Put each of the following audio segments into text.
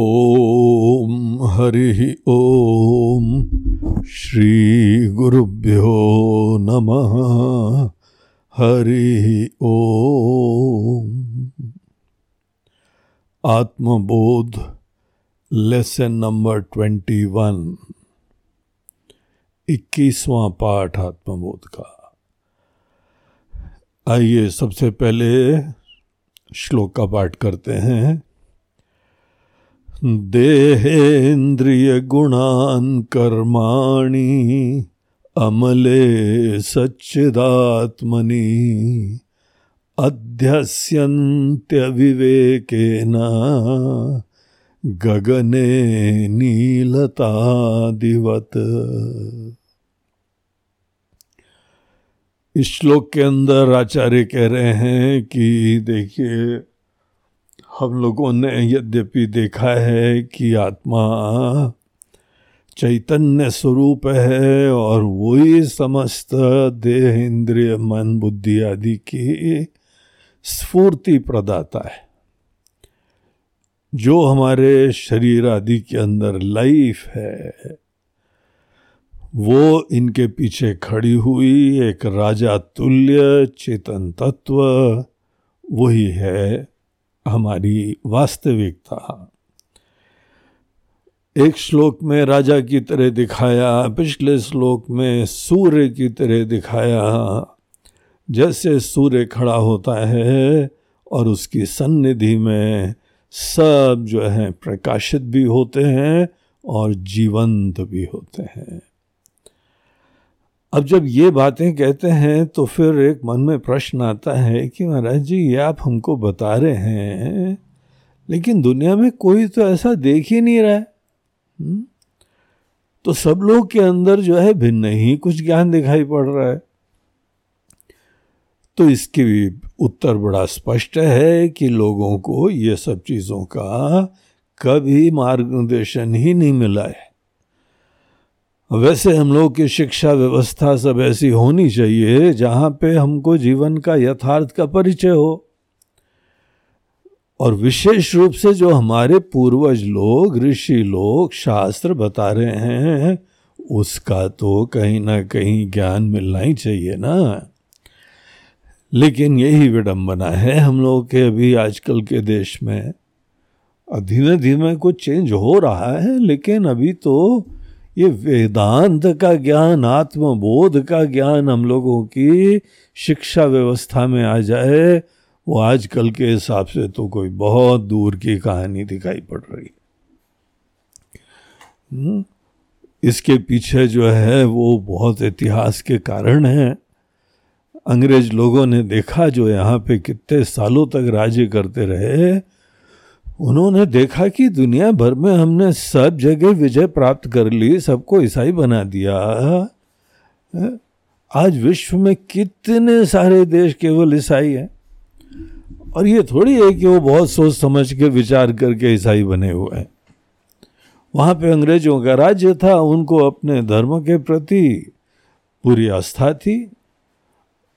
ॐ हरिः ॐ श्रीगुरुभ्यो नमः। हरिः ॐ Atmabodh lesson number twenty one. इक्कीसवां पाठ आत्मबोध का। आइए सबसे पहले श्लोक का पाठ करते हैं। देहेन्द्रिय गुणान् कर्माणि अमले सच्चिदात्मनि अध्यस्यन्त्यविवेकेन गगने नीलतादिवत। इस श्लोक के अंदर आचार्य कह रहे हैं कि देखिए हम लोगों ने यद्यपि देखा है कि आत्मा चैतन्य स्वरूप है और वही समस्त देह, इंद्रिय, मन, बुद्धि आदि की स्फूर्ति प्रदाता है। जो हमारे शरीर आदि के अंदर लाइफ है, वो इनके पीछे खड़ी हुई एक राजा तुल्य चेतन तत्व, वही है हमारी वास्तविकता एक श्लोक में राजा की तरह दिखाया, पिछले श्लोक में सूर्य की तरह दिखाया। जैसे सूर्य खड़ा होता है और उसकी सन्निधि में सब जो है प्रकाशित भी होते हैं और जीवंत भी होते हैं। अब जब ये बातें कहते हैं तो फिर एक मन में प्रश्न आता है कि महाराज जी, ये आप हमको बता रहे हैं, लेकिन दुनिया में कोई तो ऐसा देख ही नहीं रहा है। हम्म? तो सब लोग के अंदर जो है भिन्न ही कुछ ज्ञान दिखाई पड़ रहा है। तो इसकी भी उत्तर बड़ा स्पष्ट है कि लोगों को ये सब चीज़ों का कभी मार्गदर्शन ही नहीं मिला है। वैसे हम लोग की शिक्षा व्यवस्था सब ऐसी होनी चाहिए जहाँ पे हमको जीवन का यथार्थ का परिचय हो। और विशेष रूप से जो हमारे पूर्वज लोग, ऋषि लोग, शास्त्र बता रहे हैं, उसका तो कहीं ना कहीं ज्ञान मिलना ही चाहिए ना। लेकिन यही विडंबना है हम लोग के अभी आजकल के देश में। धीमे धीमे कुछ चेंज हो रहा है, लेकिन अभी तो ये वेदांत का ज्ञान आत्मबोध का ज्ञान हम लोगों की शिक्षा व्यवस्था में आ जाए वो आजकल के हिसाब से तो कोई बहुत दूर की कहानी दिखाई पड़ रही हम्म, इसके पीछे जो है वो बहुत इतिहास के कारण है। अंग्रेज़ लोगों ने देखा जो यहाँ पे कितने सालों तक राज्य करते रहे उन्होंने देखा कि दुनिया भर में हमने सब जगह विजय प्राप्त कर ली, सबको ईसाई बना दिया। आज विश्व में कितने सारे देश केवल ईसाई हैं। और ये थोड़ी है कि वो बहुत सोच समझ के विचार करके ईसाई बने हुए हैं। वहाँ पे अंग्रेज़ों का राज्य था, उनको अपने धर्म के प्रति पूरी आस्था थी।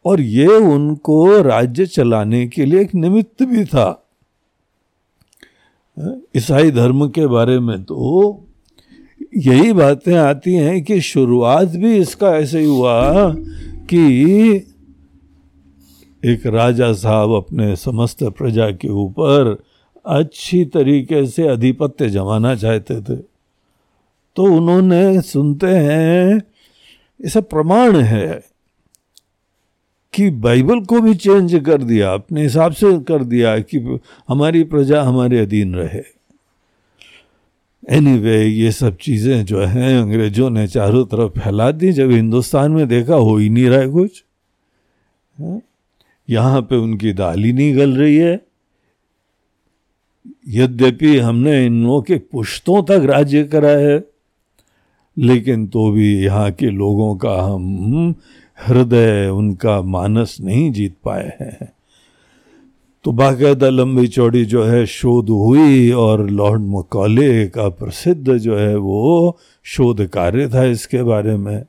और ये उनको राज्य चलाने के लिए एक निमित्त भी था। ईसाई धर्म के बारे में तो यही बातें आती हैं कि शुरुआत भी इसका ऐसे ही हुआ कि एक राजा साहब अपने समस्त प्रजा के ऊपर अच्छी तरीके से अधिपत्य जमाना चाहते थे। तो उन्होंने, सुनते हैं, ऐसा प्रमाण है कि बाइबल को भी चेंज कर दिया अपने हिसाब से कर दिया कि हमारी प्रजा हमारे अधीन रहे। एनी anyway, ये सब चीज़ें जो हैं अंग्रेज़ों ने चारों तरफ़ फैला दी। जब हिंदुस्तान में देखा हो ही नहीं रहा है कुछ। यहाँ पे उनकी दाल ही नहीं गल रही है। यद्यपि हमने इन लोगों के पुश्तों तक राज्य करा है लेकिन तो भी यहाँ के लोगों का हम हृदय उनका मानस नहीं जीत पाए हैं। तो बाकायदा लंबी चौड़ी जो है शोध हुई और लॉर्ड मकौले का प्रसिद्ध जो है वो शोध कार्य था इसके बारे में।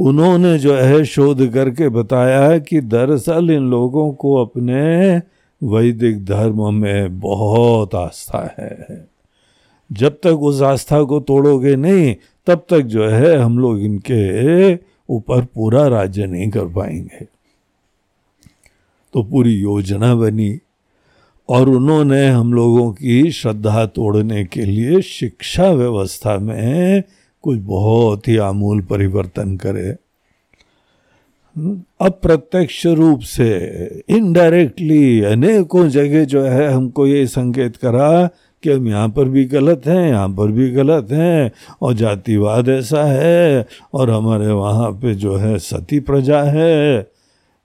उन्होंने जो है शोध करके बताया कि दरअसल इन लोगों को अपने वैदिक धर्म में बहुत आस्था है। जब तक उस आस्था को तोड़ोगे नहीं, तब तक जो है हम लोग इनके ऊपर पूरा राज्य नहीं कर पाएँगे। तो पूरी योजना बनी और उन्होंने हम लोगों की श्रद्धा तोड़ने के लिए शिक्षा व्यवस्था में कुछ बहुत ही आमूल परिवर्तन करे। अप्रत्यक्ष रूप से इनडायरेक्टली अनेकों जगह जो है हमको ये संकेत करा कि हम यहाँ पर भी गलत हैं, यहाँ पर भी गलत हैं, और जातिवाद ऐसा है, और हमारे वहाँ पे जो है सती प्रजा है।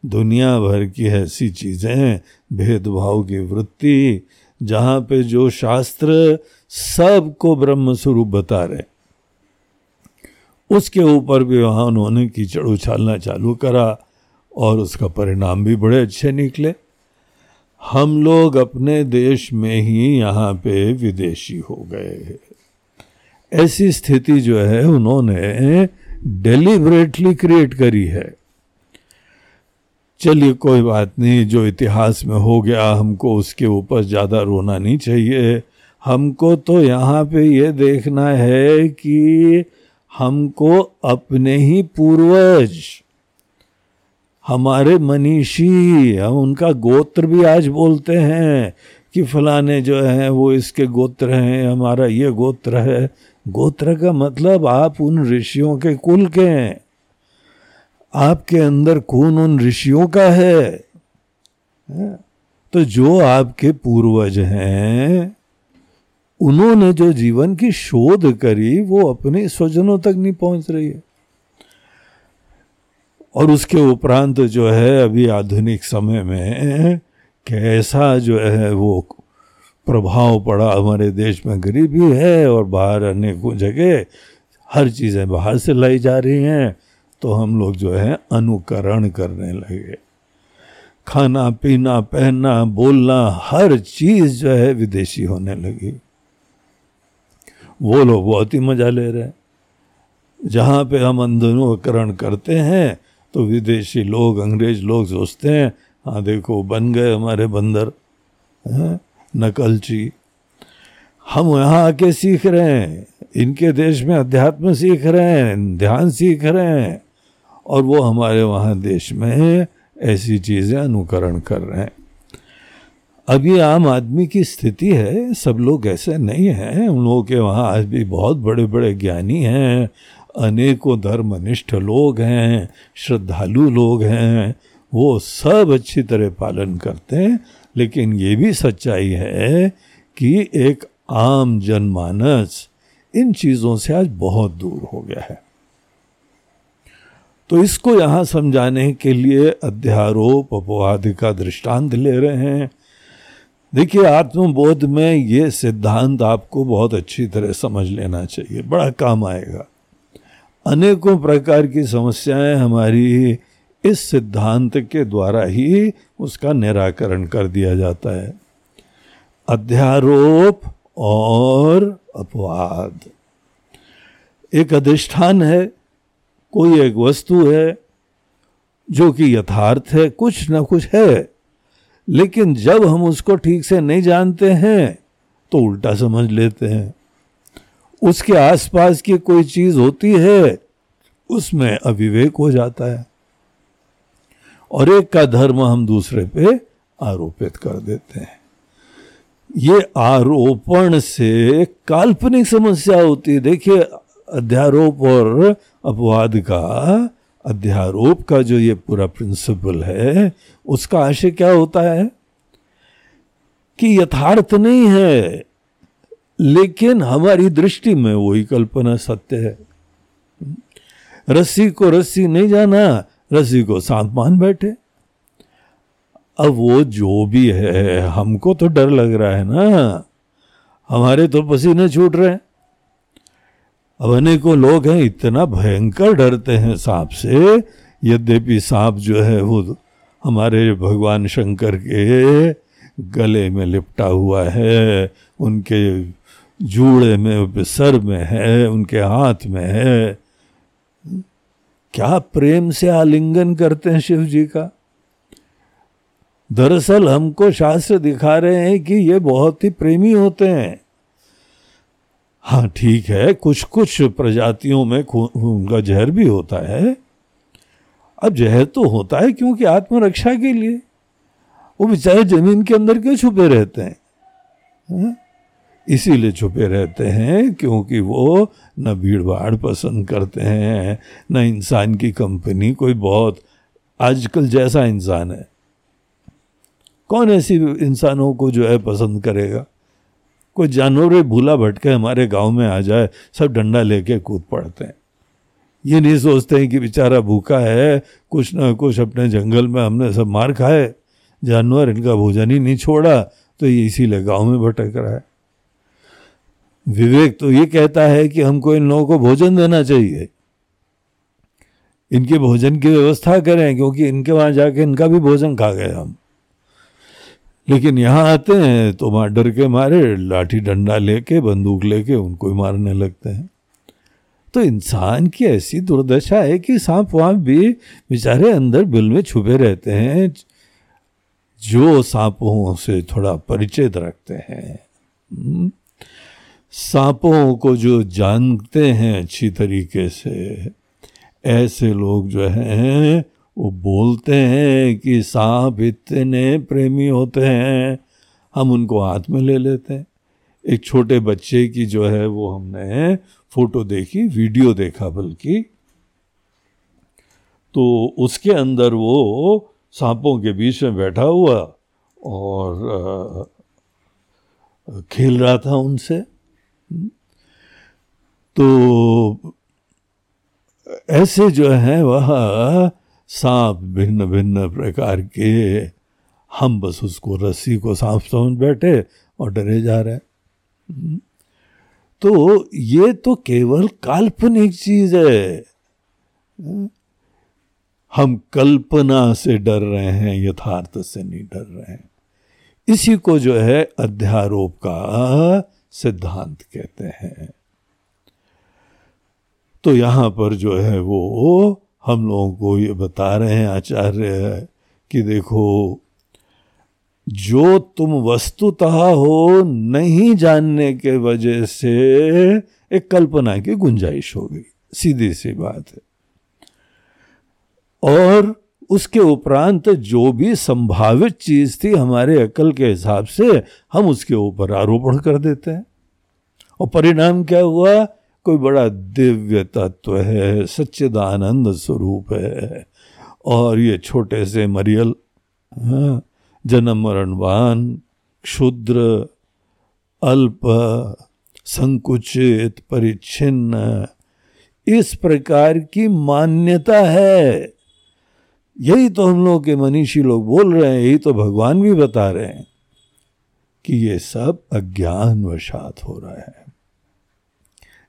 दुनिया भर की ऐसी चीज़ें, भेदभाव की वृत्ति, जहाँ पे जो शास्त्र सबको ब्रह्म स्वरूप बता रहे। उसके ऊपर भी वहाँ उन्होंने कीचड़ उछालना चालू करा, और उसका परिणाम भी बड़े अच्छे निकले। हम लोग अपने देश में ही यहाँ पे विदेशी हो गए ऐसी स्थिति जो है, उन्होंने डेलीबरेटली क्रिएट करी है। चलिए, कोई बात नहीं, जो इतिहास में हो गया, हमको उसके ऊपर ज़्यादा रोना नहीं चाहिए। हमको तो यहाँ पे ये देखना है कि हमको अपने ही पूर्वज हमारे मनीषी, हम उनका गोत्र भी आज बोलते हैं कि फलाने जो हैं वो इसके गोत्र हैं, हमारा ये गोत्र है। गोत्र का मतलब आप उन ऋषियों के कुल के हैं। आपके अंदर कौन उन ऋषियों का है तो जो आपके पूर्वज हैं, उन्होंने जो जीवन की शोध करी, वो अपने स्वजनों तक नहीं पहुँच रही है। और उसके उपरांत जो है अभी आधुनिक समय में कैसा जो है वो प्रभाव पड़ा। हमारे देश में गरीबी है और बाहर अनेकों जगह हर चीज़ें बाहर से लाई जा रही हैं तो हम लोग जो है अनुकरण करने लगे। खाना, पीना, पहनना, बोलना, हर चीज़ जो है विदेशी होने लगी। वो लोग बहुत ही मज़ा ले रहे हैं। जहाँ पे हम अनुकरण करते हैं तो विदेशी लोग, अंग्रेज़ लोग सोचते हैं हाँ देखो, बन गए हमारे बंदर नकलची। हम यहाँ आके सीख रहे हैं, इनके देश में अध्यात्म सीख रहे हैं, ध्यान सीख रहे हैं, और वो हमारे वहाँ देश में ऐसी चीज़ें अनुकरण कर रहे हैं। अभी आम आदमी की स्थिति है, सब लोग ऐसे नहीं हैं, उन लोगों के वहाँ आज भी बहुत बड़े बड़े ज्ञानी हैं अनेकों धर्मनिष्ठ लोग हैं, श्रद्धालु लोग हैं, वो सब अच्छी तरह पालन करते हैं। लेकिन ये भी सच्चाई है कि एक आम जनमानस इन चीज़ों से आज बहुत दूर हो गया है। तो इसको यहाँ समझाने के लिए अध्यारोप, अपवाद का दृष्टांत ले रहे हैं। देखिए आत्मबोध में ये सिद्धांत आपको बहुत अच्छी तरह समझ लेना चाहिए। बड़ा काम आएगा। अनेकों प्रकार की समस्याएँ हमारी इस सिद्धांत के द्वारा ही उसका निराकरण कर दिया जाता है। अध्यारोप और अपवाद। एक अधिष्ठान है, कोई एक वस्तु है, जो कि यथार्थ है, कुछ ना कुछ है, लेकिन जब हम उसको ठीक से नहीं जानते हैं तो उल्टा समझ लेते हैं। उसके आसपास की कोई चीज़ होती है, उसमें अविवेक हो जाता है। और एक का धर्म हम दूसरे पे आरोपित कर देते हैं। ये आरोपण से काल्पनिक समस्या होती है। देखिए, अध्यारोप और अपवाद का, अध्यारोप का जो ये पूरा प्रिंसिपल है, उसका आशय क्या होता है? कि यथार्थ नहीं है। लेकिन हमारी दृष्टि में वही कल्पना सत्य है। रस्सी को रस्सी नहीं जाना, रस्सी को सांप मान बैठे। अब वो जो भी है, हमको तो डर लग रहा है ना। हमारे तो पसीने छूट रहे हैं। अब अनेकों लोग हैं, इतना भयंकर डरते हैं सांप से। यद्यपि सांप जो है, वो हमारे भगवान शंकर के गले में लिपटा हुआ है, उनके जूड़े में, सर में है, उनके हाथ में है। क्या प्रेम से आलिंगन करते हैं शिव जी का? दरअसल हमको शास्त्र दिखा रहे हैं कि ये बहुत ही प्रेमी होते हैं। हाँ ठीक है कुछ कुछ प्रजातियों में उनका जहर भी होता है। अब जहर तो होता है क्योंकि आत्मरक्षा के लिए। वो बेचारे ज़मीन के अंदर क्यों छुपे रहते हैं? हाँ? इसीलिए छुपे रहते हैं क्योंकि वो न भीड़ भाड़ पसंद करते हैं, न इंसान की कंपनी कोई बहुत आजकल जैसा इंसान है। कौन ऐसी इंसानों को जो है पसंद करेगा? कोई जानवर भूला भटके हमारे गाँव में आ जाए, सब डंडा लेके कूद पड़ते हैं। ये नहीं सोचते हैं कि बेचारा भूखा है, कुछ ना कुछ अपने जंगल में हमने सब मार खाए, जानवर इनका भोजन ही नहीं छोड़ा तो ये इसीलिए गाँव में भटक रहा है। विवेक तो ये कहता है कि हमको इन लोगों को भोजन देना चाहिए। इनके भोजन की व्यवस्था करें, क्योंकि इनके वहाँ जाके इनका भी भोजन खा गए हम। लेकिन यहाँ आते हैं तो वहाँ डर के मारे लाठी डंडा लेके, बंदूक लेके उनको ही मारने लगते हैं। तो इंसान की ऐसी दुर्दशा है कि सांप वहाँ भी बेचारे अंदर बिल में छुपे रहते हैं, जो सांपों से थोड़ा परिचित रखते हैं। हम्म। सांपों को जो जानते हैं अच्छी तरीके से, ऐसे लोग जो हैं, वो बोलते हैं कि सांप इतने प्रेमी होते हैं, हम उनको हाथ में ले लेते हैं। एक छोटे बच्चे की जो है वो हमने फ़ोटो देखी, वीडियो देखा बल्कि। तो उसके अंदर वो सांपों के बीच में बैठा हुआ और खेल रहा था उनसे। तो ऐसे जो है वह सांप भिन्न भिन्न प्रकार के, हम बस उसको रस्सी को सांप समझ बैठे और डरे जा रहे हैं। तो ये तो केवल काल्पनिक चीज़ है। हम कल्पना से डर रहे हैं, यथार्थ से नहीं डर रहे हैं। इसी को जो है अध्यारोप का सिद्धांत कहते हैं। तो यहाँ पर जो है वो हम लोगों को ये बता रहे हैं, आचार्य, कि देखो, जो तुम वस्तुतः हो नहीं जानने के वजह से एक कल्पना की गुंजाइश हो गई, सीधी सी बात है। और उसके उपरांत जो भी संभावित चीज़ थी हमारे अकल के हिसाब से हम उसके ऊपर आरोपण कर देते हैं। और परिणाम क्या हुआ? कोई बड़ा दिव्य तत्व है सच्चिदानंद स्वरूप है। और ये छोटे से मरियल हाँ, जन्म मरणवान क्षुद्र अल्प संकुचित परिच्छिन्न इस प्रकार की मान्यता है। यही तो हम लोग के मनीषी लोग बोल रहे हैं यही तो भगवान भी बता रहे हैं कि ये सब अज्ञान वशात हो रहा है।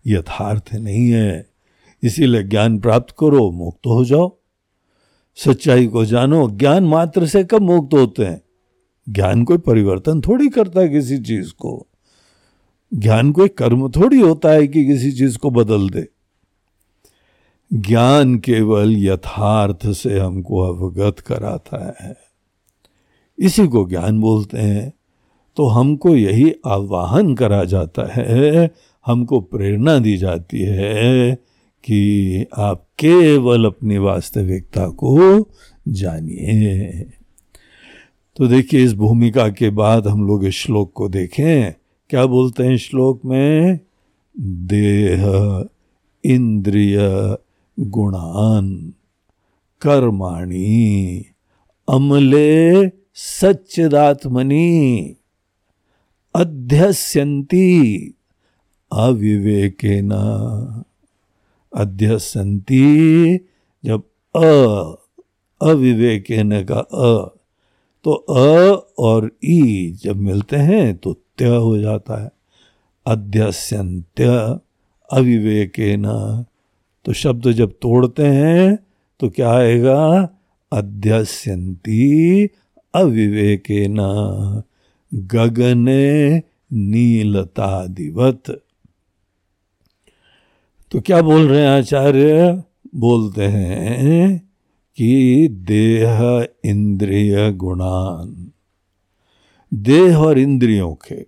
यथार्थ नहीं है। इसीलिए ज्ञान प्राप्त करो, मुक्त हो जाओ। सच्चाई को जानो, ज्ञान मात्र से कब मुक्त होते हैं? ज्ञान कोई परिवर्तन थोड़ी करता है किसी चीज़ को। ज्ञान कोई कर्म थोड़ी होता है कि किसी चीज़ को बदल दे। ज्ञान केवल यथार्थ से हमको अवगत कराता है। इसी को ज्ञान बोलते हैं। तो हमको यही आवाहन करा जाता है हमको प्रेरणा दी जाती है कि आप केवल अपनी वास्तविकता को जानिए। तो देखिए, इस भूमिका के बाद हम लोग इस श्लोक को देखें। क्या बोलते हैं श्लोक में? देह इंद्रिय गुणान कर्माणी अमले सच्चिदात्मनि अध्यस्यंती अविवेकेन। अध्यसंती जब अ, अविवेकेन का अ तो अ और ई जब मिलते हैं तो त्य हो जाता है। अध्यस्यंत्य अविवेकेन। तो शब्द जब तोड़ते हैं तो क्या आएगा? अध्यस्यंती अविवेकेन। गगने नीलतादिवत तो क्या बोल रहे हैं आचार्य? बोलते हैं कि देह इंद्रिय गुणान। देह और इंद्रियों के।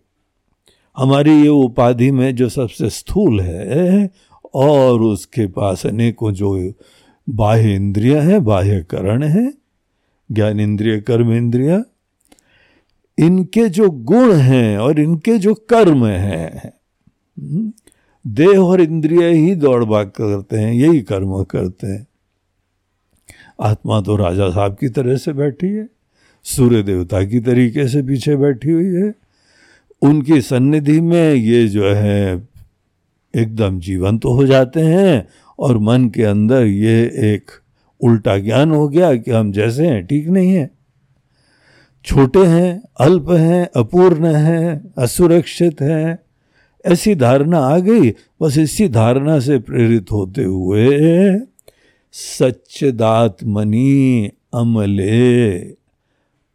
हमारी ये उपाधि में जो सबसे स्थूल है, और उसके पास अनेकों जो बाह्य इंद्रिया है बाह्य करण है, ज्ञान इंद्रिय, कर्म इंद्रिया, इनके जो गुण हैं और इनके जो कर्म हैं देह और इंद्रिय ही दौड़ भाग करते हैं, यही कर्म करते हैं। आत्मा तो राजा साहब की तरह से बैठी है, सूर्य देवता की तरीके से पीछे बैठी हुई है। उनकी सन्निधि में ये जो है, एकदम जीवंत तो हो जाते हैं और मन के अंदर ये एक उल्टा ज्ञान हो गया कि हम जैसे हैं, ठीक नहीं है। छोटे हैं, अल्प हैं, अपूर्ण हैं, असुरक्षित हैं ऐसी धारणा आ गई। बस इसी धारणा से प्रेरित होते हुए, सच्चिदात्मनी अमले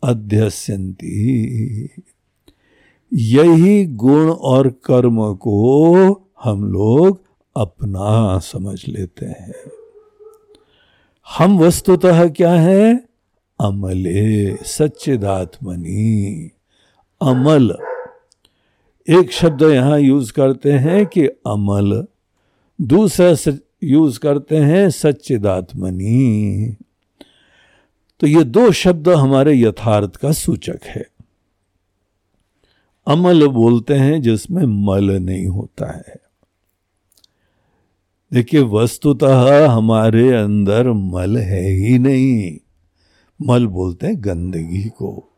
अध्यस्यंती यही गुण और कर्म को हम लोग अपना समझ लेते हैं। हम वस्तुतः क्या है? अमले, सच्चिदात्मनी, अमल। एक शब्द यहाँ यूज़ करते हैं कि अमल, दूसरा यूज़ करते हैं सच्चिदात्मनी। तो ये दो शब्द हमारे यथार्थ का सूचक है। अमल बोलते हैं जिसमें मल नहीं होता है। देखिए, वस्तुतः हमारे अंदर मल है ही नहीं। मल बोलते हैं गंदगी को।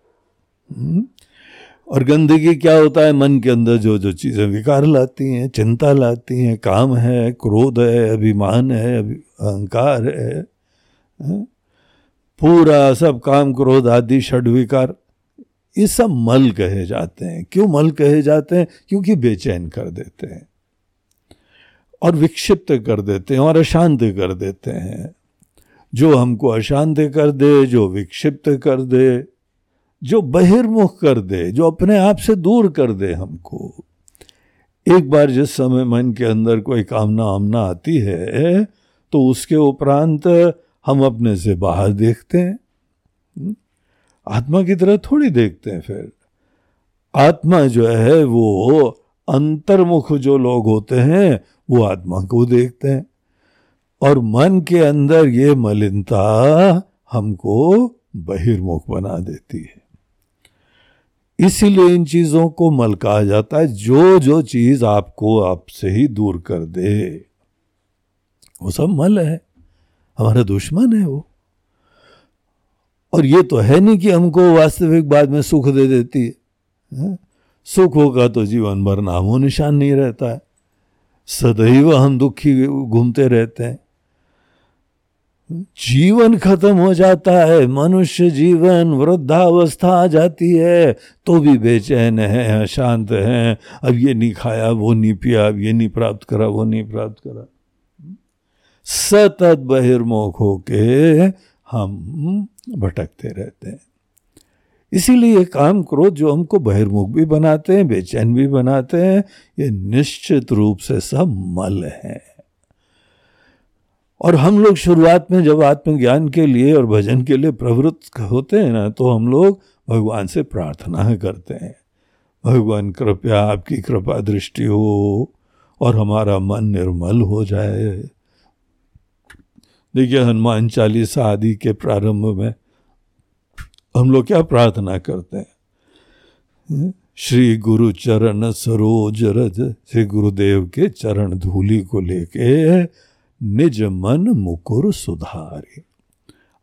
हम्म? और गंदगी क्या होता है? मन के अंदर जो जो चीज़ें विकार लाती हैं चिंता लाती हैं काम है क्रोध है अभिमान है अहंकार है, है? पूरा सब काम क्रोध आदि षड विकार ये सब मल कहे जाते हैं। क्यों मल कहे जाते हैं? क्योंकि बेचैन कर देते हैं। और विक्षिप्त कर देते हैं और अशांत कर देते हैं। जो हमको अशांत कर दे जो विक्षिप्त कर दे जो बहिर्मुख कर दे, जो अपने आप से दूर कर दे हमको। एक बार जिस समय मन के अंदर कोई कामना आमना आती है तो उसके उपरांत हम अपने से बाहर देखते हैं। हम्म? आत्मा की तरह थोड़ी देखते हैं फिर। आत्मा जो है, वो अंतर्मुख जो लोग होते हैं, वो आत्मा को देखते हैं। और मन के अंदर ये मलिनता हमको बहिर्मुख बना देती है। इसीलिए इन चीज़ों को मल कहा जाता है, जो जो चीज़ आपको आपसे ही दूर कर दे। वो सब मल है। हमारा दुश्मन है वो। और ये तो है नहीं कि हमको वास्तविक बाद में सुख दे देती है? सुख होगा तो जीवन भर नामो निशान नहीं रहता है। सदैव हम दुखी घूमते रहते हैं। जीवन खत्म हो जाता है, मनुष्य जीवन वृद्धावस्था आ जाती है तो भी बेचैन है, अशांत है। अब ये नहीं खाया, वो नहीं पिया, अब ये नहीं प्राप्त करा, वो नहीं प्राप्त करा। सतत बहिर्मुख होके हम भटकते रहते हैं। इसीलिए काम क्रोध जो हमको बहिर्मुख भी बनाते हैं, बेचैन भी बनाते हैं, ये निश्चित रूप से सब मल है। और हम लोग शुरुआत में जब आत्मज्ञान के लिए और भजन के लिए प्रवृत्त होते हैं ना तो हम लोग भगवान से प्रार्थना करते हैं। भगवान कृपया आपकी कृपा दृष्टि हो और हमारा मन निर्मल हो जाए। देखिए, हनुमान चालीसा आदि के प्रारंभ में हम लोग क्या प्रार्थना करते हैं? श्री गुरु चरण सरोज रज, श्री गुरुदेव के चरण धूली को लेके निज मन मुकुर सुधारे।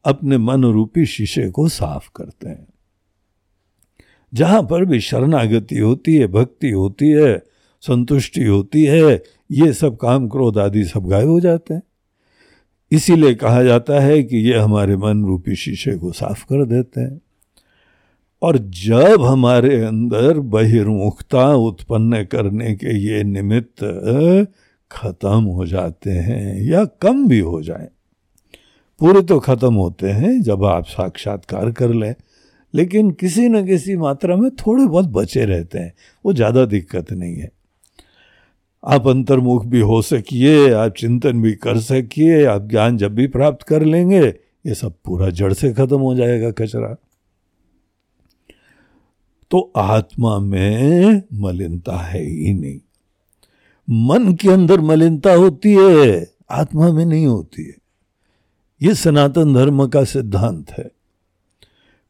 अपने मन रूपी शीशे को साफ़ करते हैं। जहाँ पर भी शरणागति होती है, भक्ति होती है, संतुष्टि होती है, ये सब काम क्रोध आदि सब गायब हो जाते हैं। इसीलिए कहा जाता है कि ये हमारे मन रूपी शीशे को साफ़ कर देते हैं। और जब हमारे अंदर बहिर्मुखता उत्पन्न करने के ये निमित्त खत्म हो जाते हैं या कम भी हो जाए। पूरे तो खत्म होते हैं जब आप साक्षात्कार कर लें, लेकिन किसी न किसी मात्रा में थोड़े बहुत बचे रहते हैं, वो ज़्यादा दिक्कत नहीं है। आप अंतर्मुख भी हो सकिए, आप चिंतन भी कर सकिए, आप ज्ञान जब भी प्राप्त कर लेंगे, ये सब पूरा जड़ से खत्म हो जाएगा कचरा। तो आत्मा में मलिनता है ही नहीं। मन के अंदर मलिनता होती है, आत्मा में नहीं होती है। ये सनातन धर्म का सिद्धांत है।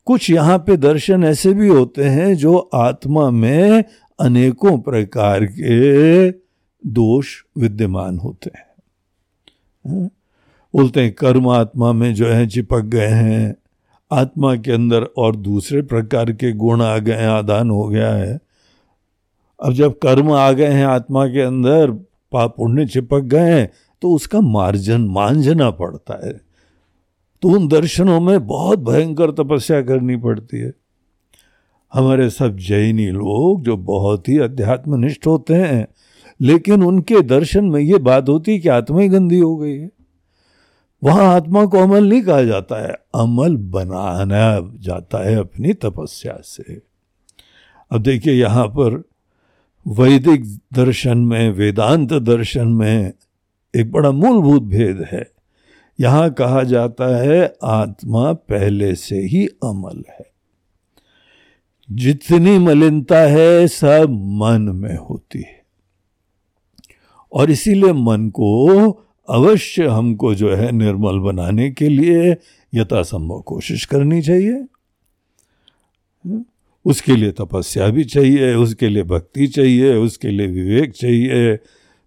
कुछ यहाँ पे दर्शन ऐसे भी होते हैं जो आत्मा में अनेकों प्रकार के दोष विद्यमान होते हैं। हाँ? बोलते हैं, कर्म आत्मा में जो है चिपक गए हैं, आत्मा के अंदर और दूसरे प्रकार के गुण आ गए आदान हो गया है। अब जब कर्म आ गए हैं आत्मा के अंदर, पाप पुण्य चिपक गए हैं तो उसका मार्जन, मांझना पड़ता है। तो उन दर्शनों में बहुत भयंकर तपस्या करनी पड़ती है। हमारे सब जैनी लोग जो बहुत ही अध्यात्मनिष्ठ होते हैं, लेकिन उनके दर्शन में ये बात होती है कि आत्मा ही गंदी हो गई है। वहाँ आत्मा को अमल नहीं कहा जाता है, अमल बनाना जाता है अपनी तपस्या से। अब देखिए यहाँ पर वैदिक दर्शन में, वेदांत दर्शन में एक बड़ा मूलभूत भेद है। यहाँ कहा जाता है, आत्मा पहले से ही अमल है। जितनी मलिनता है, सब मन में होती है। और इसीलिए मन को अवश्य हमको जो है निर्मल बनाने के लिए यथासंभव कोशिश करनी चाहिए। उसके लिए तपस्या भी चाहिए, उसके लिए भक्ति चाहिए, उसके लिए विवेक चाहिए।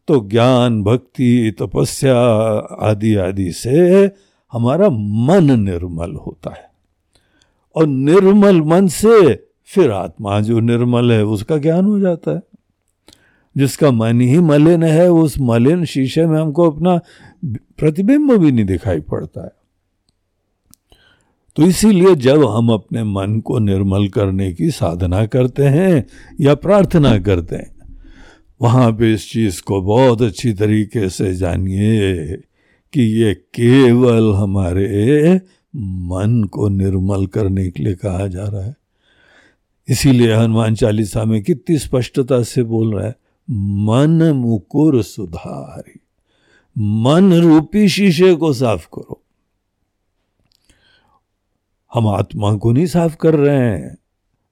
तो ज्ञान, भक्ति, तपस्या आदि आदि से हमारा मन निर्मल होता है। और निर्मल मन से फिर आत्मा जो निर्मल है, उसका ज्ञान हो जाता है। जिसका मन ही मलिन है, उस मलिन शीशे में हमको अपना प्रतिबिंब भी नहीं दिखाई पड़ता है। तो इसीलिए जब हम अपने मन को निर्मल करने की साधना करते हैं या प्रार्थना करते हैं, वहाँ पे इस चीज़ को बहुत अच्छी तरीके से जानिए कि ये केवल हमारे मन को निर्मल करने के लिए कहा जा रहा है। इसीलिए हनुमान चालीसा में कितनी स्पष्टता से बोल रहा है, मन मुकुर सुधारी, मन रूपी शीशे को साफ़ करो हम आत्मा को नहीं साफ़ कर रहे हैं।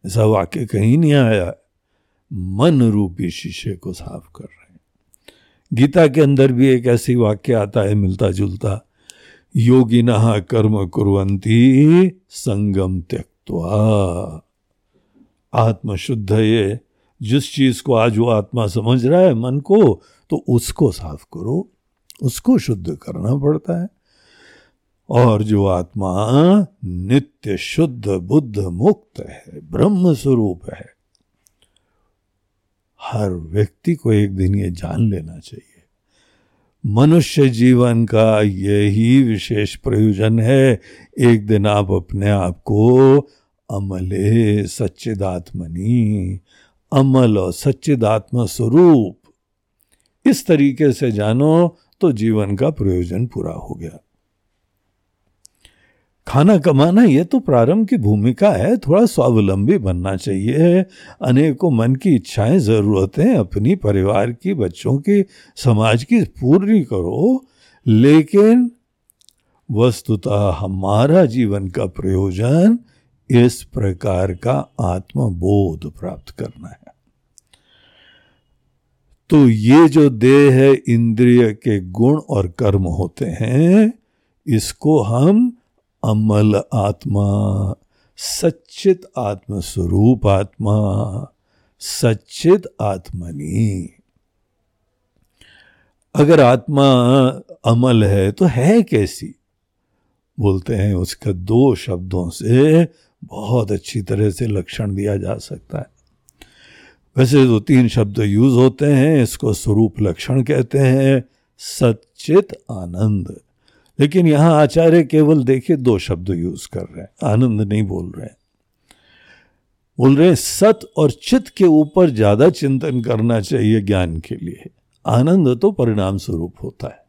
ऐसा वाक्य कहीं नहीं आया। मन रूपी शीशे को साफ़ कर रहे हैं। गीता के अंदर भी एक ऐसी वाक्य आता है, मिलता जुलता। योगी नहा कर्म कुरंती संगम त्यक्वा आत्म शुद्ध ये। जिस चीज़ को आज वो आत्मा समझ रहा है मन को तो उसको साफ़ करो। उसको शुद्ध करना पड़ता है। और जो आत्मा नित्य शुद्ध, बुद्ध मुक्त है, ब्रह्म स्वरूप है, हर व्यक्ति को एक दिन ये जान लेना चाहिए। मनुष्य जीवन का यही विशेष प्रयोजन है, एक दिन आप अपने आप को अमले सच्चिदात्मनी, अमल और सच्चिदात्म स्वरूप। इस तरीके से जानो तो जीवन का प्रयोजन पूरा हो गया। खाना कमाना ये तो प्रारंभ की भूमिका है। थोड़ा स्वावलंबी बनना चाहिए। अनेकों मन की इच्छाएँ, ज़रूरतें अपनी परिवार की, बच्चों की, समाज की पूरी करो। लेकिन वस्तुतः हमारा जीवन का प्रयोजन इस प्रकार का आत्मबोध प्राप्त करना है। तो ये जो देह है इंद्रिय के गुण और कर्म होते हैं, इसको हम अमल आत्मा, सच्चित आत्म स्वरूप आत्मा, सच्चित आत्मनी। अगर आत्मा अमल है तो है कैसी? बोलते हैं उसका दो शब्दों से बहुत अच्छी तरह से लक्षण दिया जा सकता है। वैसे दो तीन शब्द यूज़ होते हैं, इसको स्वरूप लक्षण कहते हैं, सच्चित आनंद। लेकिन यहाँ आचार्य केवल देखिए दो शब्द यूज़ कर रहे हैं, आनंद नहीं बोल रहे हैं। बोल रहे हैं, सत और चित के ऊपर ज़्यादा चिंतन करना चाहिए ज्ञान के लिए। आनंद तो परिणाम स्वरूप होता है।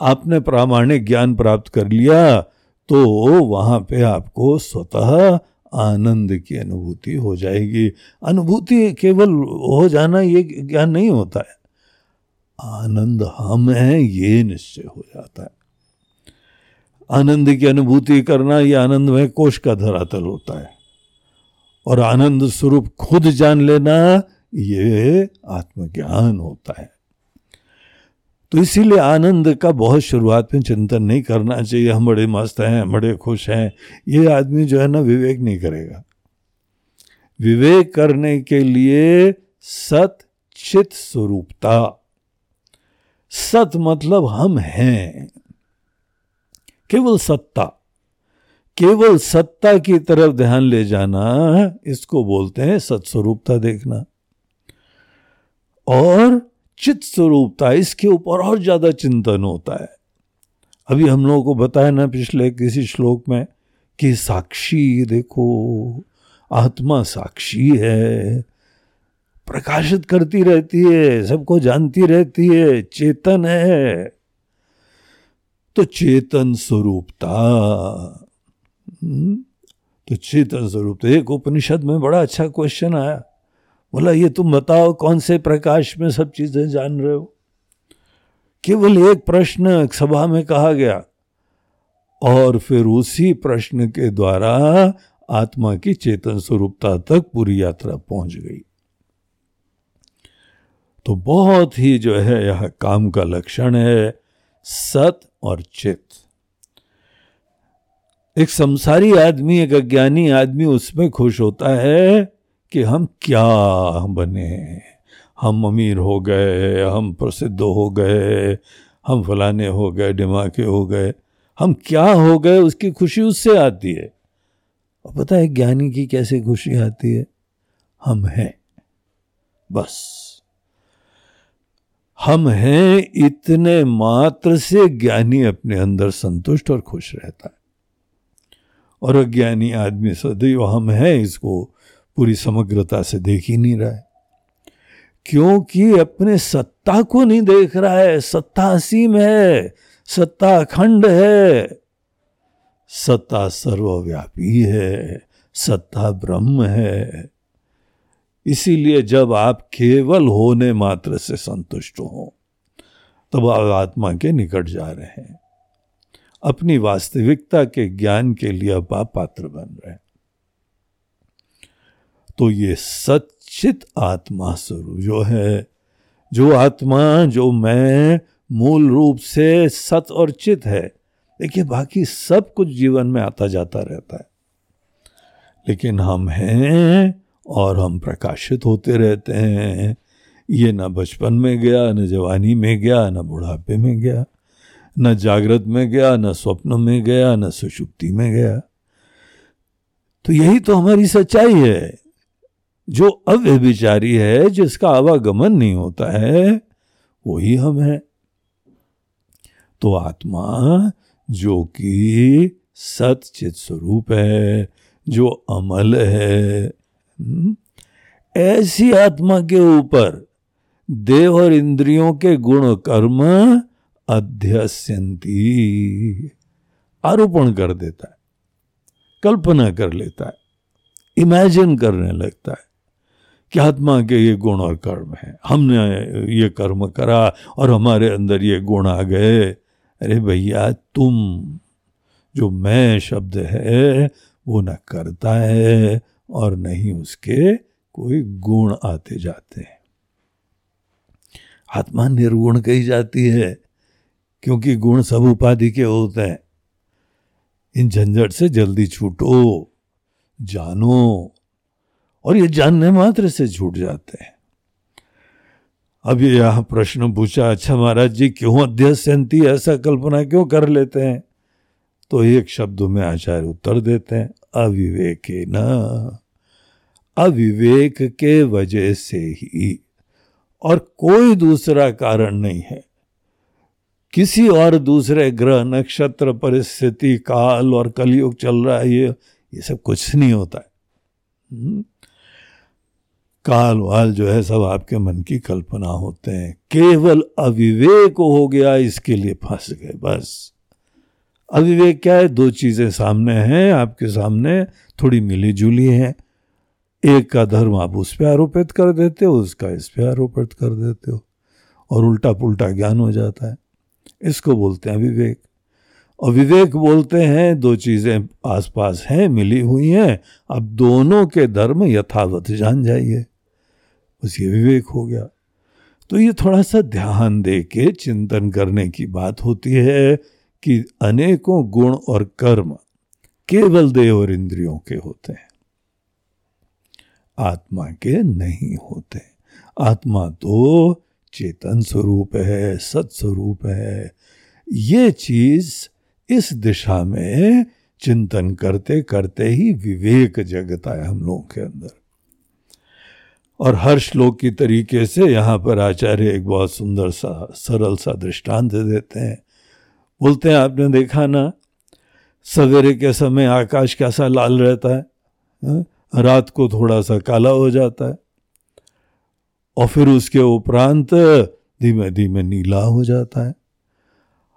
आपने प्रामाणिक ज्ञान प्राप्त कर लिया तो वहाँ पे आपको स्वतः आनंद की अनुभूति हो जाएगी। अनुभूति केवल हो जाना ये ज्ञान नहीं होता है। आनंद हम हैं, ये निश्चय हो जाता है। आनंद की अनुभूति करना, ये आनंद में कोष का धरातल होता है। और आनंद स्वरूप खुद जान लेना, ये आत्मज्ञान होता है। तो इसीलिए आनंद का बहुत शुरुआत में चिंतन नहीं करना चाहिए। हम बड़े मस्त हैं बड़े खुश हैं, ये आदमी जो है ना, विवेक नहीं करेगा। विवेक करने के लिए सत चित स्वरूपता। सत मतलब हम हैं। केवल सत्ता। केवल सत्ता की तरफ़ ध्यान ले जाना, इसको बोलते हैं सत्स्वरूपता देखना। और चित स्वरूपता इसके ऊपर और ज़्यादा चिंतन होता है। अभी हम लोगों को बताया ना पिछले किसी श्लोक में कि साक्षी देखो, आत्मा साक्षी है। प्रकाशित करती रहती है सबको जानती रहती है चेतन है। तो चेतन स्वरूपता। हम्म, तो चेतन स्वरूप एक उपनिषद में बड़ा अच्छा क्वेश्चन आया। बोला ये तुम बताओ कौन से प्रकाश में सब चीज़ें जान रहे हो? केवल एक प्रश्न सभा में कहा गया। और फिर उसी प्रश्न के द्वारा आत्मा की चेतन स्वरूपता तक पूरी यात्रा पहुँच गई। तो बहुत ही जो है यह काम का लक्षण है, सत और चित। एक संसारी आदमी, एक अज्ञानी आदमी उसमें खुश होता है कि हम क्या बने हम अमीर हो गए, हम प्रसिद्ध हो गए, हम फलाने हो गए दिमागे हो गए। हम क्या हो गए, उसकी खुशी उससे आती है। और पता है ज्ञानी की कैसे खुशी आती है? हम हैं। बस। हम हैं इतने मात्र से ज्ञानी अपने अंदर संतुष्ट और खुश रहता है। और अज्ञानी आदमी सदैव हम हैं, इसको पूरी समग्रता से देख ही नहीं रहा है। क्योंकि अपने सत्ता को नहीं देख रहा है, सत्ता असीम है, सत्ता अखंड है। सत्ता सर्वव्यापी है, सत्ता ब्रह्म है। इसीलिए जब आप केवल होने मात्र से संतुष्ट हो, तब आप आत्मा के निकट जा रहे हैं। अपनी वास्तविकता के ज्ञान के लिए अब आप पात्र बन रहे हैं। तो ये सचित आत्मा स्वरूप जो है, जो आत्मा, जो मैं मूल रूप से सत और चित है, देखिए बाकी सब कुछ जीवन में आता जाता रहता है। लेकिन हम हैं और हम प्रकाशित होते रहते हैं। ये न बचपन में गया, न जवानी में गया, न बुढ़ापे में गया, न जागृत में गया, न स्वप्न में गया, न सुषुप्ति में गया। तो यही तो हमारी सच्चाई है। जो अव्यभिचारी है, जिसका आवागमन नहीं होता है, वही हम है। तो आत्मा जो कि सचित स्वरूप है, जो अमल है ऐसी आत्मा के ऊपर देव और इंद्रियों के गुण कर्म अध्यस्यंती। आरोपण कर देता है, कल्पना कर लेता है इमेजिन करने लगता है कि आत्मा के ये गुण और कर्म है। हमने ये कर्म करा और हमारे अंदर ये गुण आ गए। अरे भैया, तुम जो मैं शब्द है, वो न करता है। और नहीं उसके कोई गुण आते जाते हैं। आत्मा निर्गुण कही जाती है, क्योंकि गुण सब उपाधि के होते हैं। इन झंझट से जल्दी छूटो, जानो, और ये जानने मात्र से छूट जाते हैं। अब ये यहाँ प्रश्न पूछा अच्छा महाराज जी, क्यों अध्यस्यंती ऐसा कल्पना क्यों कर लेते हैं? तो एक शब्द में आचार्य उत्तर देते हैं। अविवेक न। अविवेक के वजह से ही। और कोई दूसरा कारण नहीं है। किसी और दूसरे ग्रह, नक्षत्र, परिस्थिति, काल और कलयुग चल रहा है, ये ये सब कुछ नहीं होता है। हम्म? काल वाल जो है, सब आपके मन की कल्पना होते हैं। केवल अविवेक हो गया, इसके लिए फंस गए, बस। अविवेक क्या है? दो चीज़ें सामने हैं, आपके सामने थोड़ी मिली जुली हैं। एक का धर्म आप उस पर आरोपित कर देते हो, उसका इस पर आरोपित कर देते हो, और उल्टा पुल्टा ज्ञान हो जाता है। इसको बोलते हैं विवेक। और विवेक बोलते हैं, दो चीज़ें आसपास हैं, मिली हुई हैं, अब दोनों के धर्म यथावत जान जाइए। बस ये विवेक हो गया। तो ये थोड़ा सा ध्यान दे के चिंतन करने की बात होती है। कि अनेकों गुण और कर्म केवल देह और इंद्रियों के होते हैं। आत्मा के नहीं होते। आत्मा तो चेतन स्वरूप है, सत्स्वरूप है। ये चीज़ इस दिशा में चिंतन करते करते ही विवेक जगता है हम लोगों के अंदर। और हर श्लोक की तरीके से यहाँ पर आचार्य एक बहुत सुंदर सा, सरल सा दृष्टांत देते हैं। बोलते हैं, आपने देखा ना, सवेरे के समय आकाश कैसा लाल रहता है रात को थोड़ा सा काला हो जाता है, और फिर उसके उपरांत धीमे धीमे नीला हो जाता है।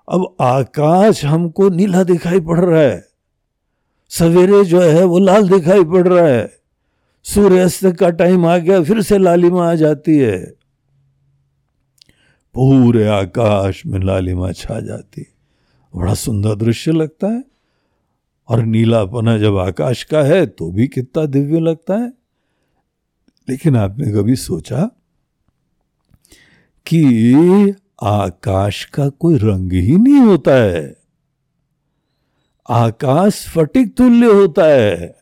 अब आकाश हमको नीला दिखाई पड़ रहा है, सवेरे जो है वो लाल दिखाई पड़ रहा है, सूर्यास्त का टाइम आ गया, फिर से लालिमा आ जाती है, पूरे आकाश में लालिमा छा जाती बड़ा सुंदर दृश्य लगता है। और नीलापना जब आकाश का है तो भी कितना दिव्य लगता है। लेकिन आपने कभी सोचा कि आकाश का कोई रंग ही नहीं होता है? आकाश स्फटिक तुल्य होता है।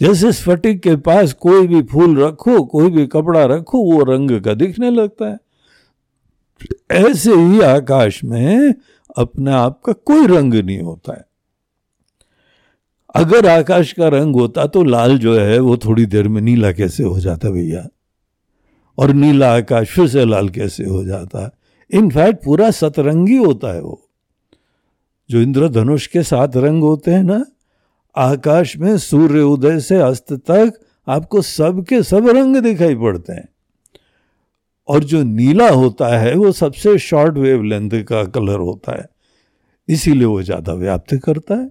जैसे स्फटिक के पास कोई भी फूल रखो, कोई भी कपड़ा रखो, वो रंग का दिखने लगता है। ऐसे ही आकाश में अपने आप का कोई रंग नहीं होता है। अगर आकाश का रंग होता तो लाल जो है वो थोड़ी देर में नीला कैसे हो जाता भैया? और नीला आकाश फिर से लाल कैसे हो जाता है? इनफैक्ट पूरा सतरंगी होता है वो। जो इंद्रधनुष के सात रंग होते हैं ना, आकाश में सूर्य उदय से अस्त तक आपको सब के सब रंग दिखाई पड़ते हैं। और जो नीला होता है, वो सबसे शॉर्ट वेव लेंथ का कलर होता है। इसीलिए वो ज़्यादा व्याप्त करता है।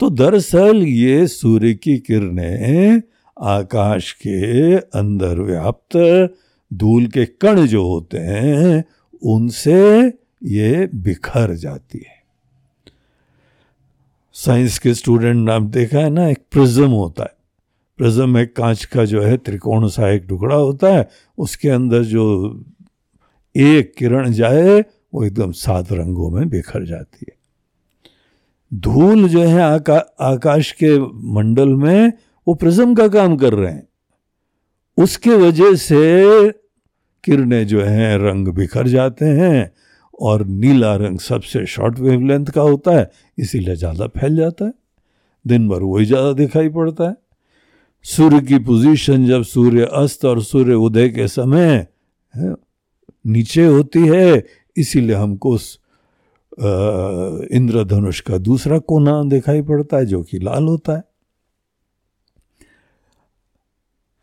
तो दरअसल ये सूर्य की किरणें आकाश के अंदर व्याप्त, धूल के कण जो होते हैं, उनसे ये बिखर जाती है। साइंस के स्टूडेंट नाम देखा है ना, एक प्रिज्म होता है। प्रिज्म एक कांच का जो है त्रिकोण सा एक टुकड़ा होता है उसके अंदर जो एक किरण जाए वो एकदम सात रंगों में बिखर जाती है। धूल जो है आका, आकाश के मंडल में वो प्रिज्म का काम कर रहे हैं। उसके वजह से किरणें जो हैं रंग बिखर जाते हैं और नीला रंग सबसे शॉर्ट वेवलेंथ का होता है इसीलिए ज़्यादा फैल जाता है। दिन भर वही ज़्यादा दिखाई पड़ता है। सूर्य की पोजीशन जब सूर्य अस्त और सूर्य उदय के समय नीचे होती है, इसीलिए हमको उस इंद्रधनुष का दूसरा कोना दिखाई पड़ता है, जो कि लाल होता है।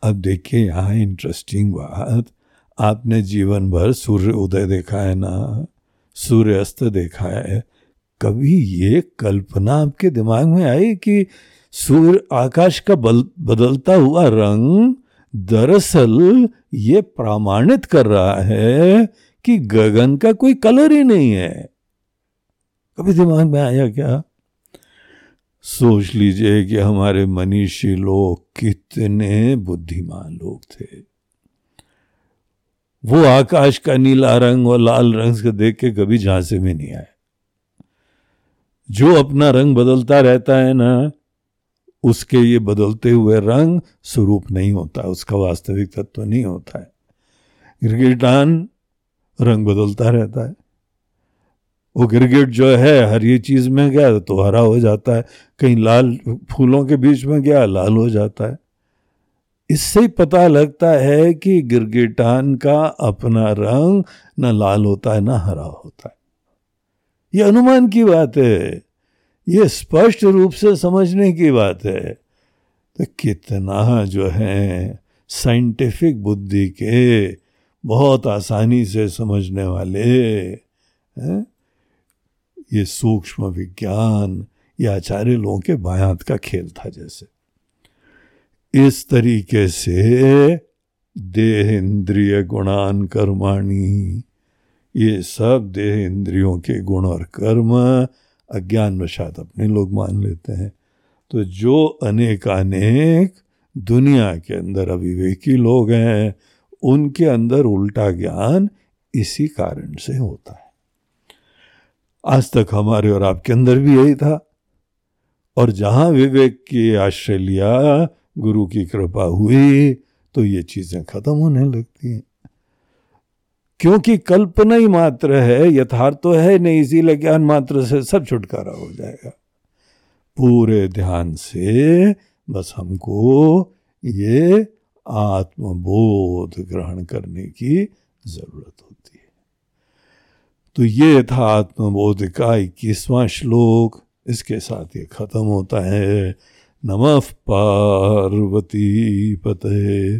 अब देखिए, यहाँ इंटरेस्टिंग बात, आपने जीवन भर सूर्य उदय देखा है ना, सूर्य अस्त देखा है, कभी ये कल्पना आपके दिमाग में आई कि सूर्य आकाश का बल, बदलता हुआ रंग दरअसल ये प्रमाणित कर रहा है कि गगन का कोई कलर ही नहीं है। कभी दिमाग में आया क्या? सोच लीजिए कि हमारे मनीषी लोग कितने बुद्धिमान लोग थे। वो आकाश का नीला रंग और लाल रंग से देख के कभी झांसे में नहीं आए। जो अपना रंग बदलता रहता है ना उसके ये बदलते हुए रंग स्वरूप नहीं होता, उसका वास्तविक तत्व नहीं होता है। गिरगिटान रंग बदलता रहता है। वो गिरगिट जो है, हरी चीज़ में गया तो हरा हो जाता है। कहीं लाल फूलों के बीच में गया लाल हो जाता है। इससे ही पता लगता है कि गिरगिटान का अपना रंग न लाल होता है, ना हरा होता है। ये अनुमान की बात है। ये स्पष्ट रूप से समझने की बात है तो कितना जो है साइंटिफिक बुद्धि के बहुत आसानी से समझने वाले, हैं? ये सूक्ष्म विज्ञान ये आचार्य लोगों के बायात का खेल था जैसे। इस तरीके से देह इंद्रिय गुणान कर्माणी, ये सब देह इंद्रियों के गुण और कर्म अज्ञान वशात अपने लोग मान लेते हैं। तो जो अनेकानेक दुनिया के अंदर अविवेकी लोग हैं, उनके अंदर उल्टा ज्ञान इसी कारण से होता है। आज तक हमारे और आपके अंदर भी यही था। और जहाँ विवेक की आश्रय लिया, गुरु की कृपा हुई तो ये चीज़ें खत्म होने लगती हैं। क्योंकि कल्पना ही मात्र है, यथार्थ तो है नहीं, इसीलिए ज्ञान मात्र से सब छुटकारा हो जाएगा। पूरे ध्यान से बस हमको ये आत्मबोध ग्रहण करने की ज़रूरत होती है। तो ये था आत्मबोध का इक्कीसवां श्लोक। इसके साथ ये खत्म होता है। नमः पार्वती पते